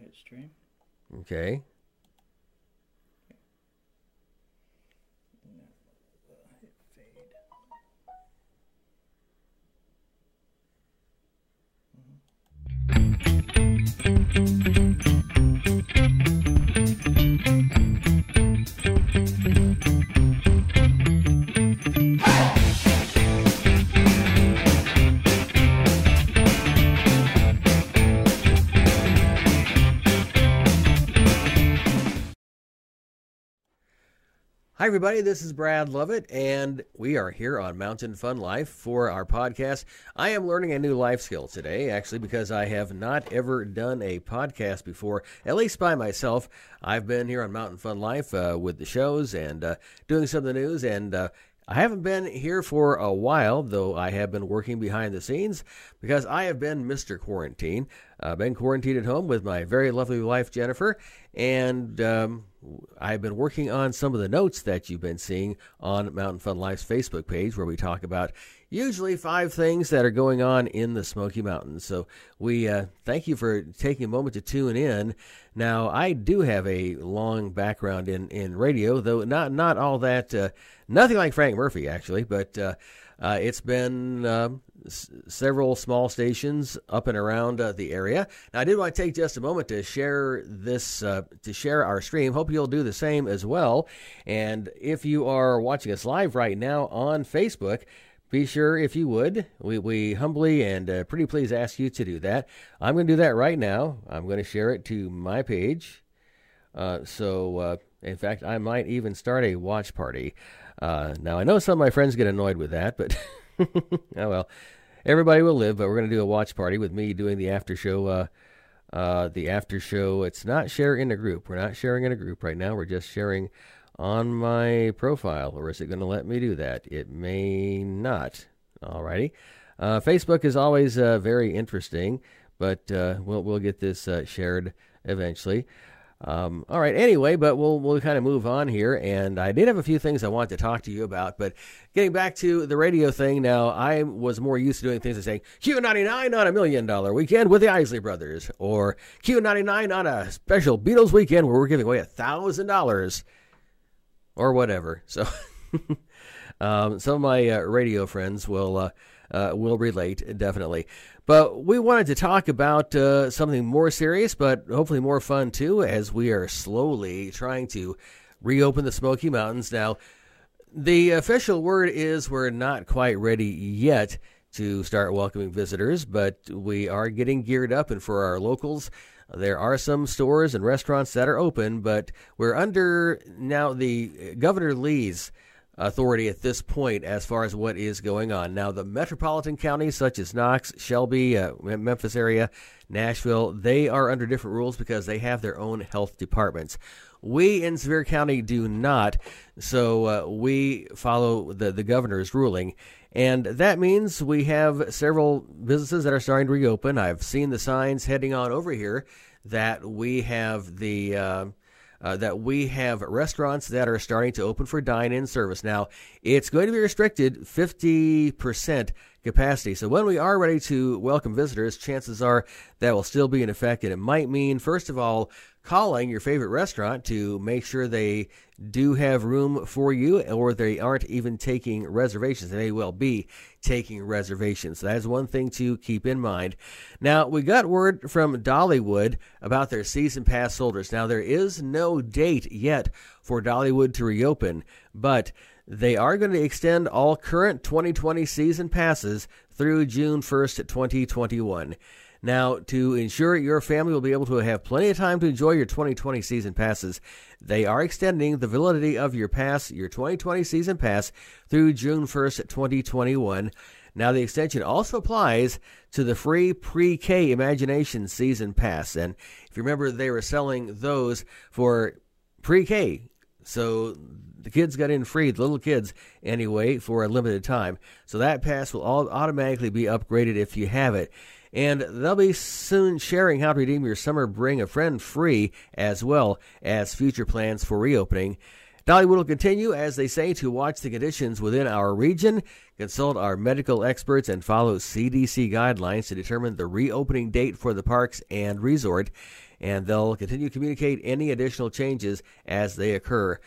hit stream. Okay. Fade. Hi, everybody. This is Brad Lovett, and we are here on Mountain Fun Life for our podcast. I am learning a new life skill today, actually, because I have not ever done a podcast before, at least by myself. I've been here on Mountain Fun Life uh, with the shows and uh, doing some of the news, and uh, I haven't been here for a while, though I have been working behind the scenes because I have been Mr. Quarantine. I've been quarantined at home with my very lovely wife, Jennifer, and um, I've been working on some of the notes that you've been seeing on Mountain Fun Life's Facebook page, where we talk about usually five things that are going on in the Smoky Mountains. So we uh, thank you for taking a moment to tune in. Now, I do have a long background in, in radio, though not not all that, uh, nothing like Frank Murphy actually, but uh, it's been um, s- several small stations up and around uh, the area. Now, I did want to take just a moment to share this, uh, to share our stream. Hope you'll do the same as well. And if you are watching us live right now on Facebook, be sure, if you would, we, we humbly and uh, pretty please ask you to do that. I'm going to do that right now. I'm going to share it to my page. Uh, so, uh, in fact, I might even start a watch party. Uh, now, I know some of my friends get annoyed with that, but oh well. Everybody will live, but we're going to do a watch party with me doing the after show. Uh, uh, the after show. It's not share in a group. We're not sharing in a group right now. We're just sharing on my profile, or is it going to let me do that? It may not. Alrighty. Uh, Facebook is always uh, very interesting, but uh, we'll we'll get this uh, shared eventually. Um, all right. Anyway, but we'll we'll kind of move on here, and I did have a few things I wanted to talk to you about. But getting back to the radio thing, now I was more used to doing things like saying Q99 on a million dollar weekend with the Isley Brothers, or Q99 on a special Beatles weekend where we're giving away a thousand dollars, or whatever. So. Um, some of my uh, radio friends will uh, uh, will relate definitely, but we wanted to talk about uh, something more serious, but hopefully more fun too, as we are slowly trying to reopen the Smoky Mountains. Now, the official word is we're not quite ready yet to start welcoming visitors, but we are getting geared up, and for our locals. There are some stores and restaurants that are open, but we're under now the Governor Lee's authority at this point as far as what is going on. Now, the metropolitan counties such as Knox, Shelby, uh, Memphis area, Nashville, they are under different rules because they have their own health departments. We in Sevier County do not, so uh, we follow the, the governor's ruling. And that means we have several businesses that are starting to reopen. I've seen the signs heading on over here that we have the. Uh, uh, that we have restaurants that are starting to open for dine in service. Now, it's going to be restricted 50% capacity. So when we are ready to welcome visitors, chances are that will still be in effect. And it might mean, first of all, calling your favorite restaurant to make sure they do have room for you or they aren't even taking reservations. They may well be taking reservations. So that's one thing to keep in mind. Now, we got word from Dollywood about their season pass holders. Now, there is no date yet for Dollywood to reopen, but they are going to extend all current 2020 season passes through June 1st, 2021. Now, to ensure your family will be able to have plenty of time to enjoy your 2020 season passes, they are extending the validity of your pass, your 2020 season pass, through June 1st, 2021. Now, the extension also applies to the free pre K Imagination Season Pass. And if you remember, they were selling those for pre K. So the kids got in free, the little kids anyway, for a limited time. So that pass will all automatically be upgraded if you have it. And they'll be soon sharing how to redeem your summer Bring a Friend free, as well as future plans for reopening. Dollywood will continue, as they say, to watch the conditions within our region, consult our medical experts, and follow CDC guidelines to determine the reopening date for the parks and resort. and they'll continue to communicate any additional changes as they occur.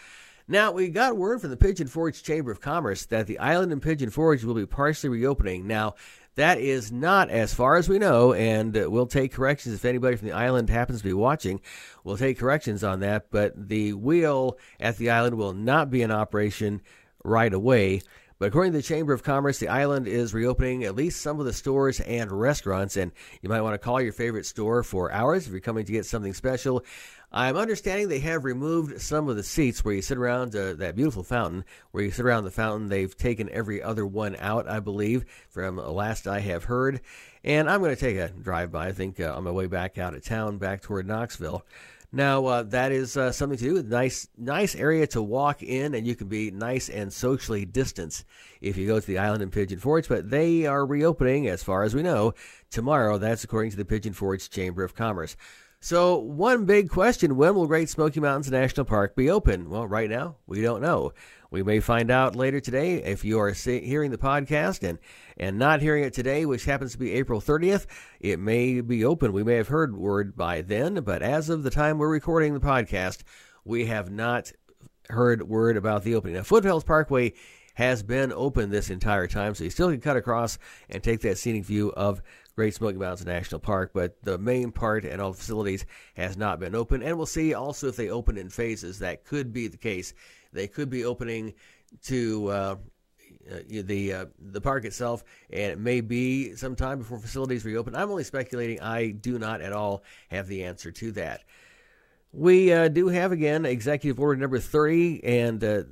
Now, we got word from the Pigeon Forge Chamber of Commerce that the island in Pigeon Forge will be partially reopening. Now, that is not as far as we know, and uh, we'll take corrections if anybody from the island happens to be watching. We'll take corrections on that, but the wheel at the island will not be in operation right away. But according to the Chamber of Commerce, the island is reopening at least some of the stores and restaurants, and you might want to call your favorite store for hours if you're coming to get something special. I'm understanding they have removed some of the seats where you sit around uh, that beautiful fountain. Where you sit around the fountain, they've taken every other one out, I believe, from last I have heard. And I'm going to take a drive by, I think, uh, on my way back out of town, back toward Knoxville. Now uh, that is uh, something to do. Nice, nice area to walk in, and you can be nice and socially distanced if you go to the island in Pigeon Forge. But they are reopening, as far as we know, tomorrow. That's according to the Pigeon Forge Chamber of Commerce. So, one big question when will Great Smoky Mountains National Park be open? Well, right now, we don't know. We may find out later today if you are hearing the podcast and, and not hearing it today, which happens to be April 30th. It may be open. We may have heard word by then, but as of the time we're recording the podcast, we have not heard word about the opening. Now, Foothills Parkway has been open this entire time, so you still can cut across and take that scenic view of Great Smoky Mountains National Park, but the main part and all facilities has not been open. And we'll see also if they open in phases. That could be the case. They could be opening to uh, uh, the uh, the park itself, and it may be some time before facilities reopen. I'm only speculating. I do not at all have the answer to that. We uh, do have again Executive Order number 30, and uh,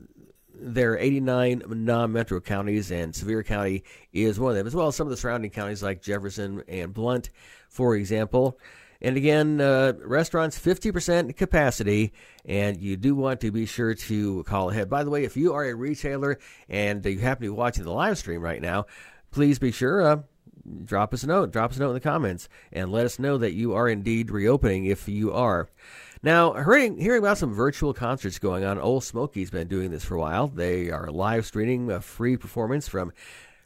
there are 89 non-metro counties, and Sevier County is one of them, as well as some of the surrounding counties like Jefferson and Blount, for example. And again, uh, restaurants 50% capacity, and you do want to be sure to call ahead. By the way, if you are a retailer and you happen to be watching the live stream right now, please be sure uh, drop us a note, drop us a note in the comments, and let us know that you are indeed reopening if you are. Now, hearing, hearing about some virtual concerts going on, Old Smoky's been doing this for a while. They are live streaming a free performance from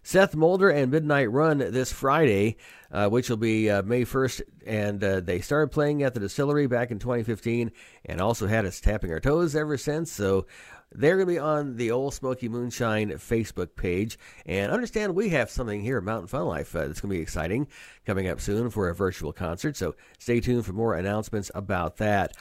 Seth Mulder and Midnight Run this Friday, uh, which will be uh, May 1st. And uh, they started playing at the distillery back in 2015 and also had us tapping our toes ever since. So they're going to be on the Old Smoky Moonshine Facebook page. And understand we have something here at Mountain Fun Life uh, that's going to be exciting coming up soon for a virtual concert. So stay tuned for more announcements about that.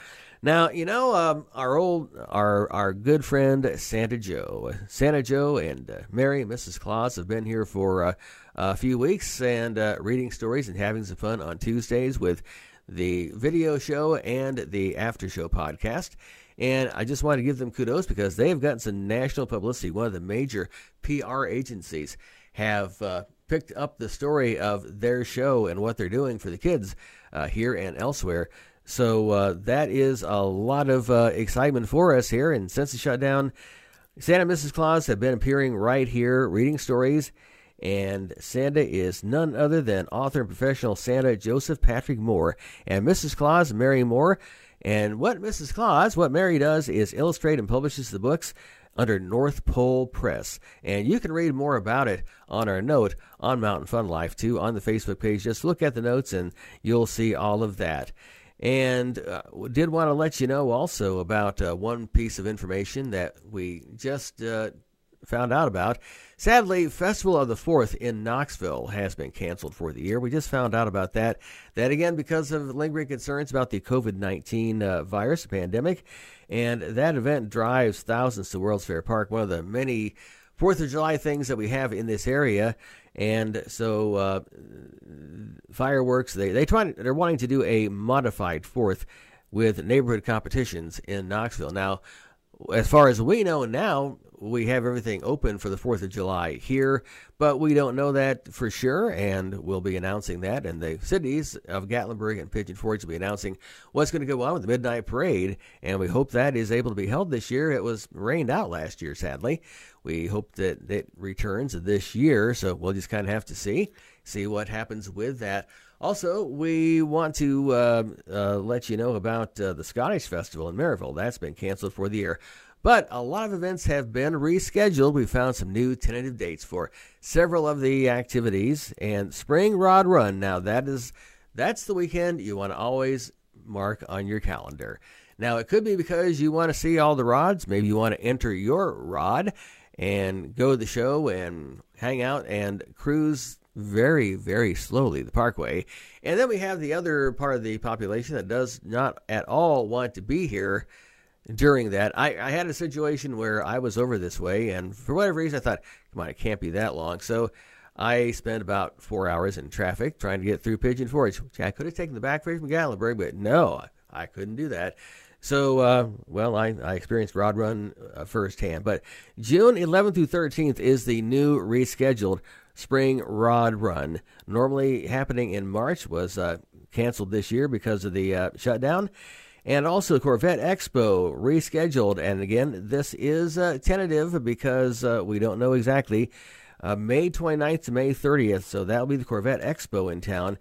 Now, you know, um, our old, our our good friend Santa Joe, Santa Joe, and uh, Mary, Mrs. Claus have been here for uh, a few weeks and uh, reading stories and having some fun on Tuesdays with the video show and the after show podcast. And I just want to give them kudos because they have gotten some national publicity. One of the major PR agencies have uh, picked up the story of their show and what they're doing for the kids uh, here and elsewhere. So uh, that is a lot of uh, excitement for us here. And since the shutdown, Santa and Mrs. Claus have been appearing right here, reading stories. And Santa is none other than author and professional Santa Joseph Patrick Moore and Mrs. Claus Mary Moore and what Mrs. Claus, what Mary does is illustrate and publishes the books under North Pole Press. And you can read more about it on our note on Mountain Fun Life, too, on the Facebook page. Just look at the notes and you'll see all of that. And uh, did want to let you know also about uh, one piece of information that we just uh, found out about. Sadly, Festival of the Fourth in Knoxville has been canceled for the year. We just found out about that. That again because of lingering concerns about the COVID 19 uh, virus pandemic. And that event drives thousands to World's Fair Park, one of the many Fourth of July things that we have in this area. And so, uh, fireworks, they, they try, they're wanting to do a modified Fourth with neighborhood competitions in Knoxville. Now, as far as we know now, we have everything open for the 4th of July here, but we don't know that for sure, and we'll be announcing that. And the cities of Gatlinburg and Pigeon Forge will be announcing what's going to go on with the Midnight Parade, and we hope that is able to be held this year. It was rained out last year, sadly. We hope that it returns this year, so we'll just kind of have to see, see what happens with that. Also, we want to uh, uh, let you know about uh, the Scottish Festival in Maryville. That's been canceled for the year. But a lot of events have been rescheduled. We found some new tentative dates for several of the activities and Spring Rod Run. Now that is that's the weekend you want to always mark on your calendar. Now, it could be because you want to see all the rods. Maybe you want to enter your rod and go to the show and hang out and cruise very, very slowly the parkway. And then we have the other part of the population that does not at all want to be here during that. I, I had a situation where I was over this way, and for whatever reason, I thought, come on, it can't be that long. So I spent about four hours in traffic trying to get through Pigeon Forge. I could have taken the back way from Gatlinburg, but no, I couldn't do that. So, uh, well, I, I experienced Rod Run uh, firsthand. But June 11th through 13th is the new rescheduled Spring Rod Run. Normally happening in March was uh, canceled this year because of the uh, shutdown. And also Corvette Expo rescheduled. And again, this is uh, tentative because uh, we don't know exactly. May 29th to May 30th. So that'll be the Corvette Expo in town.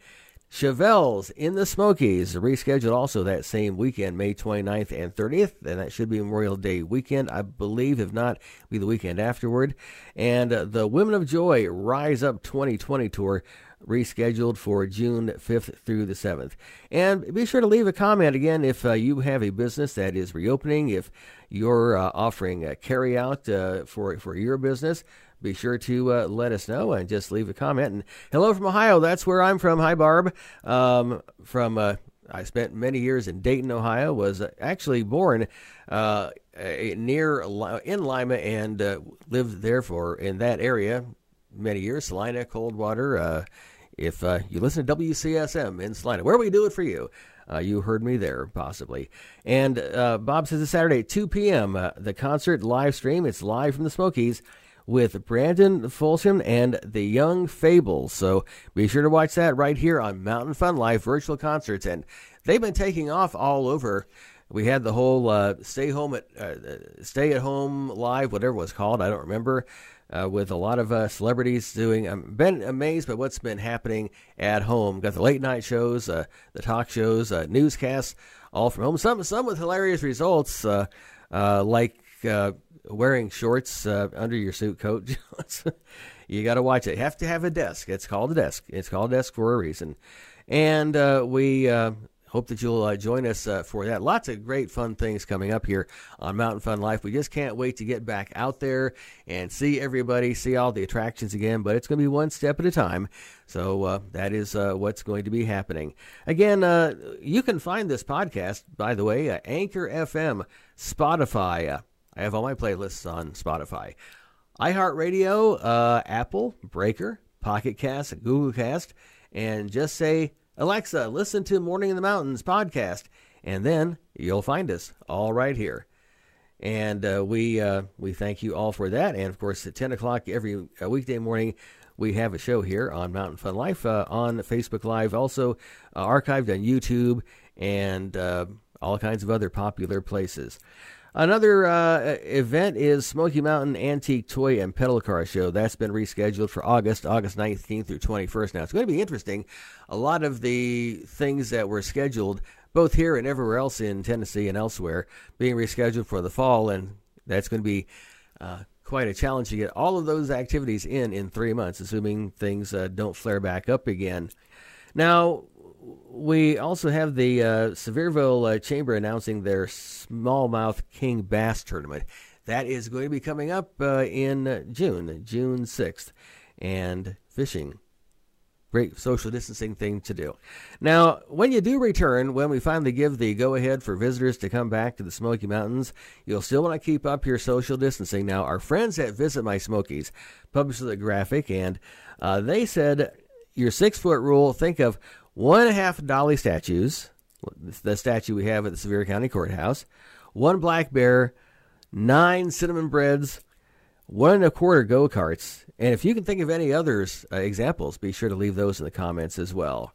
Chevelle's in the Smokies, rescheduled also that same weekend, May 29th and 30th, and that should be Memorial Day weekend, I believe. If not, be the weekend afterward. And uh, the Women of Joy Rise Up 2020 tour rescheduled for June 5th through the 7th. And be sure to leave a comment again if uh, you have a business that is reopening, if you're uh, offering a carry out uh, for, for your business be sure to uh, let us know and just leave a comment. And hello from Ohio. That's where I'm from. Hi, Barb. Um, from uh, I spent many years in Dayton, Ohio. Was actually born uh, near in Lima and uh, lived there for in that area many years. Celina, Coldwater. Uh, if uh, you listen to WCSM in Celina, where we do it for you. Uh, you heard me there, possibly. And uh, Bob says it's Saturday, 2 p.m. Uh, the concert live stream. It's live from the Smokies with Brandon Folsom and the Young Fables. So be sure to watch that right here on Mountain Fun Life virtual concerts. And they've been taking off all over. We had the whole uh, stay home at uh, stay at home live, whatever it was called. I don't remember. Uh, with a lot of uh, celebrities doing. I've been amazed by what's been happening at home. Got the late night shows, uh, the talk shows, uh, newscasts, all from home. Some some with hilarious results, uh, uh, wearing shorts uh, under your suit coat. you got to watch it. You have to have a desk. It's called a desk. It's called a desk for a reason. And uh, we uh, hope that you'll uh, join us uh, for that. Lots of great fun things coming up here on Mountain Fun Life. We just can't wait to get back out there and see everybody, see all the attractions again. But it's going to be one step at a time. So uh, that is what's going to be happening. Again, you can find this podcast, by the way, Anchor FM, Spotify. I have all my playlists on Spotify, iHeartRadio, uh, Apple, Breaker, Pocket Cast, Google Cast, and just say, Alexa, listen to Morning in the Mountains podcast, and then you'll find us all right here. And uh, we uh, we thank you all for that. And of course, at 10 o'clock every uh, weekday morning, we have a show here on Mountain Fun Life uh, on Facebook Live, also uh, archived on YouTube and uh, all kinds of other popular places. Another uh, event is Smoky Mountain Antique Toy and Pedal Car Show. That's been rescheduled for August, August 19th through 21st. Now, it's going to be interesting. A lot of the things that were scheduled, both here and everywhere else in Tennessee and elsewhere, being rescheduled for the fall, and that's going to be uh, quite a challenge to get all of those activities in in three months, assuming things uh, don't flare back up again. Now, we also have the uh, Sevierville uh, Chamber announcing their smallmouth king bass tournament. That is going to be coming up uh, in June, June 6th. And fishing. Great social distancing thing to do. Now, when you do return, when we finally give the go ahead for visitors to come back to the Smoky Mountains, you'll still want to keep up your social distancing. Now, our friends at Visit My Smokies published the graphic, and uh, they said your six foot rule, think of one and a half dolly statues, the statue we have at the Sevier County Courthouse, one black bear, nine cinnamon breads, one and a quarter go karts, and if you can think of any others uh, examples, be sure to leave those in the comments as well.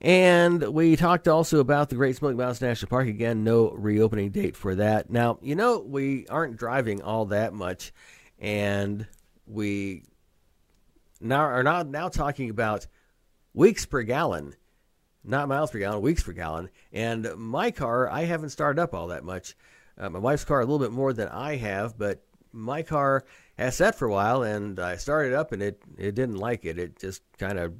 And we talked also about the Great Smoky Mountains National Park. Again, no reopening date for that. Now, you know, we aren't driving all that much, and we now are not now talking about weeks per gallon, not miles per gallon, weeks per gallon. And my car, I haven't started up all that much. Uh, my wife's car a little bit more than I have, but my car has sat for a while, and I started up, and it it didn't like it. It just kind of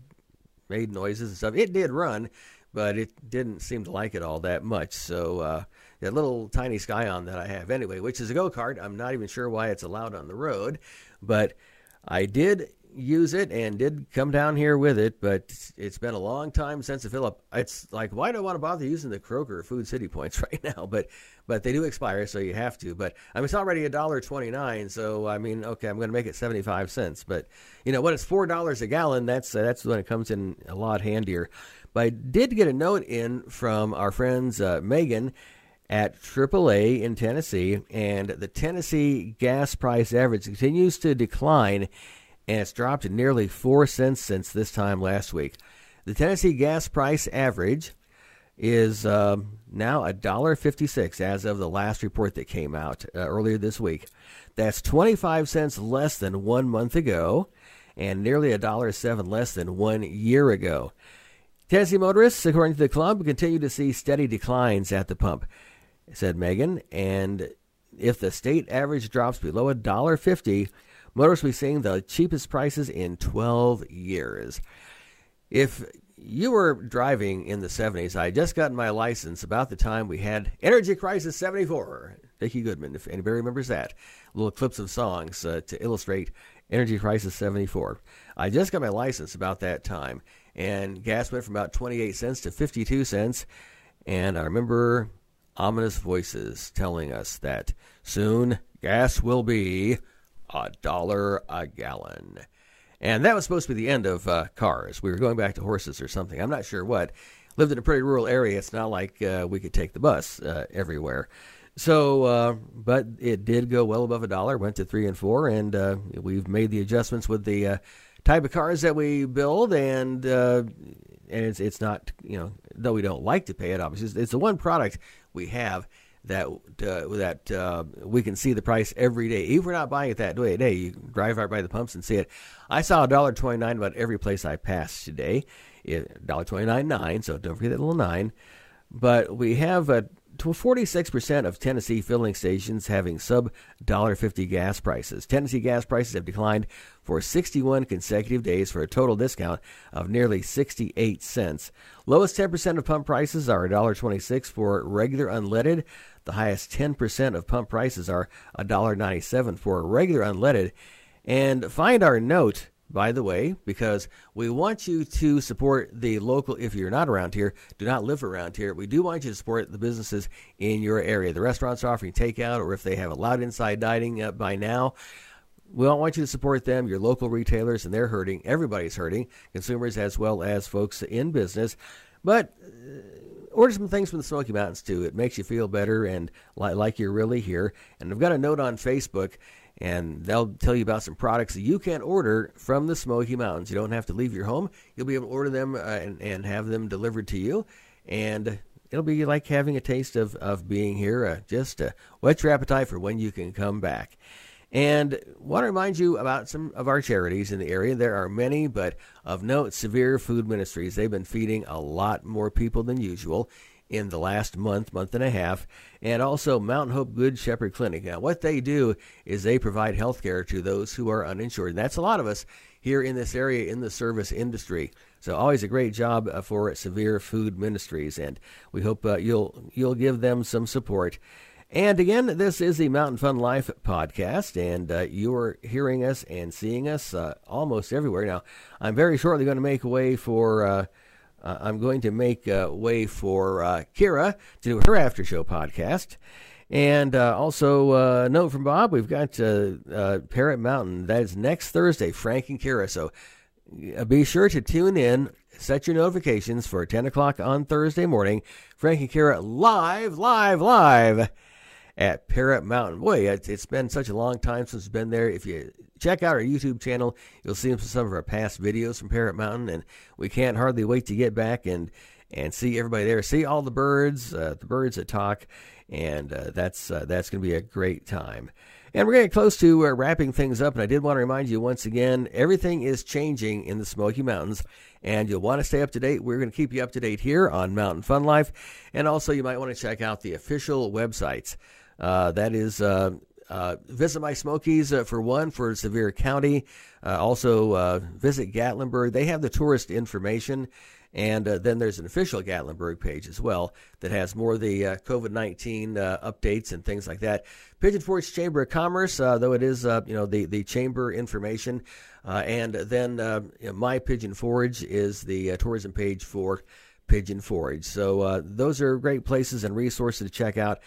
made noises and stuff. It did run, but it didn't seem to like it all that much. So uh, that little tiny Scion that I have anyway, which is a go kart, I'm not even sure why it's allowed on the road, but I did use it and did come down here with it, but it's been a long time since fill up. It's like why do I want to bother using the Kroger Food City points right now? But but they do expire, so you have to. But I mean, it's already a dollar twenty nine, so I mean, okay, I'm going to make it seventy five cents. But you know, when it's four dollars a gallon, that's uh, that's when it comes in a lot handier. But I did get a note in from our friends uh, Megan at AAA in Tennessee, and the Tennessee gas price average continues to decline and it's dropped nearly 4 cents since this time last week. The Tennessee gas price average is uh, now $1.56 as of the last report that came out uh, earlier this week. That's 25 cents less than one month ago and nearly $1.07 less than one year ago. Tennessee motorists, according to the club, continue to see steady declines at the pump, said Megan. And if the state average drops below $1.50, Motorists will be seeing the cheapest prices in 12 years. If you were driving in the 70s, I just got my license about the time we had Energy Crisis 74. Dickie Goodman, if anybody remembers that. Little clips of songs uh, to illustrate Energy Crisis 74. I just got my license about that time, and gas went from about 28 cents to 52 cents. And I remember ominous voices telling us that soon gas will be a dollar a gallon. And that was supposed to be the end of uh, cars. We were going back to horses or something. I'm not sure what. Lived in a pretty rural area. It's not like uh, we could take the bus uh, everywhere. So, uh, but it did go well above a dollar, went to three and four, and uh, we've made the adjustments with the uh, type of cars that we build, and and it's it's not you know though we don't like to pay it, obviously it's the one product we have that uh, that uh, we can see the price every day. Even if we're not buying it that day, day you drive right by the pumps and see it. I saw a dollar twenty nine about every place I passed today. Dollar twenty nine nine. So don't forget that little nine. But we have a 46% of Tennessee filling stations having sub $1.50 gas prices. Tennessee gas prices have declined for 61 consecutive days for a total discount of nearly 68 cents. Lowest 10% of pump prices are $1.26 for regular unleaded. The highest 10% of pump prices are $1.97 for regular unleaded. And find our note by the way, because we want you to support the local. If you're not around here, do not live around here. We do want you to support the businesses in your area. The restaurants are offering takeout, or if they have allowed inside dining uh, by now. We all want you to support them, your local retailers, and they're hurting. Everybody's hurting, consumers as well as folks in business. But uh, order some things from the Smoky Mountains too. It makes you feel better and li- like you're really here. And I've got a note on Facebook and they'll tell you about some products that you can order from the Smoky Mountains. You don't have to leave your home. You'll be able to order them uh, and, and have them delivered to you. And it'll be like having a taste of, of being here, uh, just whet your appetite for when you can come back. And want to remind you about some of our charities in the area. There are many, but of note, Sevier Food Ministries. They've been feeding a lot more people than usual in the last month, month and a half, and also Mountain Hope Good Shepherd Clinic. Now, what they do is they provide health care to those who are uninsured. And that's a lot of us here in this area in the service industry. So, always a great job uh, for Sevier Food Ministries, and we hope uh, you'll you'll give them some support. And again, this is the Mountain Fun Life podcast, and uh, you are hearing us and seeing us uh, almost everywhere. Now, I'm very shortly going to make way for uh, uh, I'm going to make way for uh, Kira to do her after show podcast. And uh, also, a note from Bob, we've got Parrot Mountain. That is next Thursday, Frank and Kira. So be sure to tune in, set your notifications for 10 o'clock on Thursday morning. Frank and Kira live, live, live at Parrot Mountain. Boy, it's been such a long time since it's been there. If you check out our YouTube channel. You'll see some of our past videos from Parrot Mountain, and we can't hardly wait to get back and and see everybody there. See all the birds, uh, the birds that talk, and uh, that's uh, that's going to be a great time. And we're getting close to uh, wrapping things up, and I did want to remind you once again everything is changing in the Smoky Mountains, and you'll want to stay up to date. We're going to keep you up to date here on Mountain Fun Life, and also you might want to check out the official websites. Uh, that is uh, uh, visit my Smokies uh, for one for Sevier County. Uh, also uh, visit Gatlinburg. They have the tourist information, And uh, then there's an official Gatlinburg page as well that has more of the uh, COVID 19 uh, updates and things like that. Pigeon Forge Chamber of Commerce, uh, though it is uh, you know the, the chamber information. Uh, and then My Pigeon Forge is the tourism page for Pigeon Forge. So those are great places and resources to check out.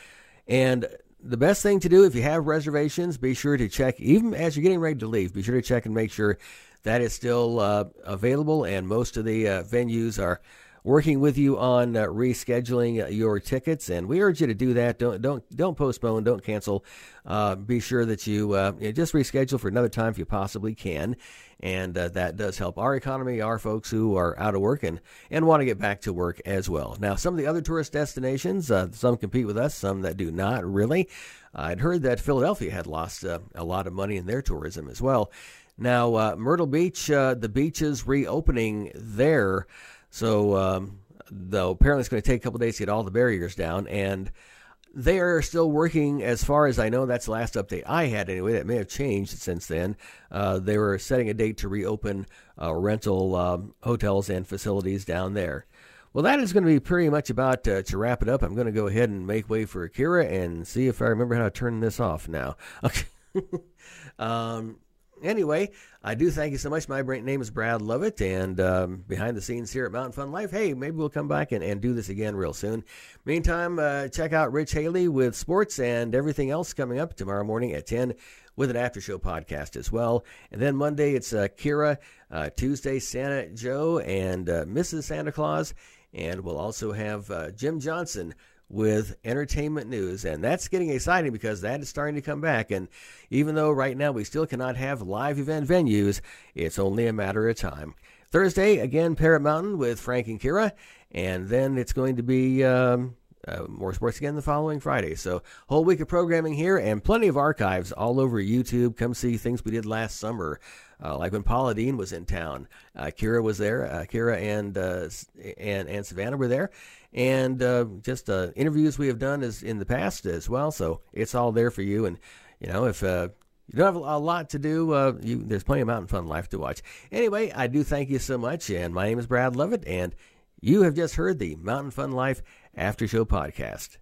And the best thing to do if you have reservations, be sure to check, even as you're getting ready to leave, be sure to check and make sure that is still uh, available. And most of the uh, venues are working with you on uh, rescheduling your tickets, and we urge you to do that. Don't don't don't postpone, don't cancel. Uh, be sure that you, uh, you know, just reschedule for another time if you possibly can, and uh, that does help our economy, our folks who are out of work and and want to get back to work as well. Now, some of the other tourist destinations, uh, some compete with us, some that do not really. I'd heard that Philadelphia had lost uh, a lot of money in their tourism as well. Now, Myrtle Beach, the beaches reopening there. So, um, though apparently it's going to take a couple days to get all the barriers down, and they are still working, as far as I know. That's the last update I had, anyway. That may have changed since then. Uh, they were setting a date to reopen uh, rental um, hotels and facilities down there. Well, that is going to be pretty much about uh, to wrap it up. I'm going to go ahead and make way for Akira and see if I remember how to turn this off now. Okay. um, anyway, I do thank you so much. My name is Brad Lovett, and um, behind the scenes here at Mountain Fun Life, hey, maybe we'll come back and, and do this again real soon. Meantime, uh, check out Rich Haley with sports and everything else coming up tomorrow morning at 10 with an after show podcast as well. And then Monday, it's uh, Kira. Uh, Tuesday, Santa Joe and uh, Mrs. Santa Claus. And we'll also have uh, Jim Johnson with entertainment news. And that's getting exciting because that is starting to come back. And even though right now we still cannot have live event venues, it's only a matter of time. Thursday, again, Parrot Mountain with Frank and Kira. And then it's going to be. Um, uh, more sports again the following Friday. So, whole week of programming here and plenty of archives all over YouTube. Come see things we did last summer, uh, like when Paula Deen was in town. Uh, Kira was there. Uh, Kira and uh, and and Savannah were there, and uh, just interviews we have done is in the past as well. So it's all there for you. And you know if you don't have a lot to do. Uh, you, there's plenty of mountain fun life to watch. Anyway, I do thank you so much, and my name is Brad Lovett, and you have just heard the Mountain Fun Life After Show podcast.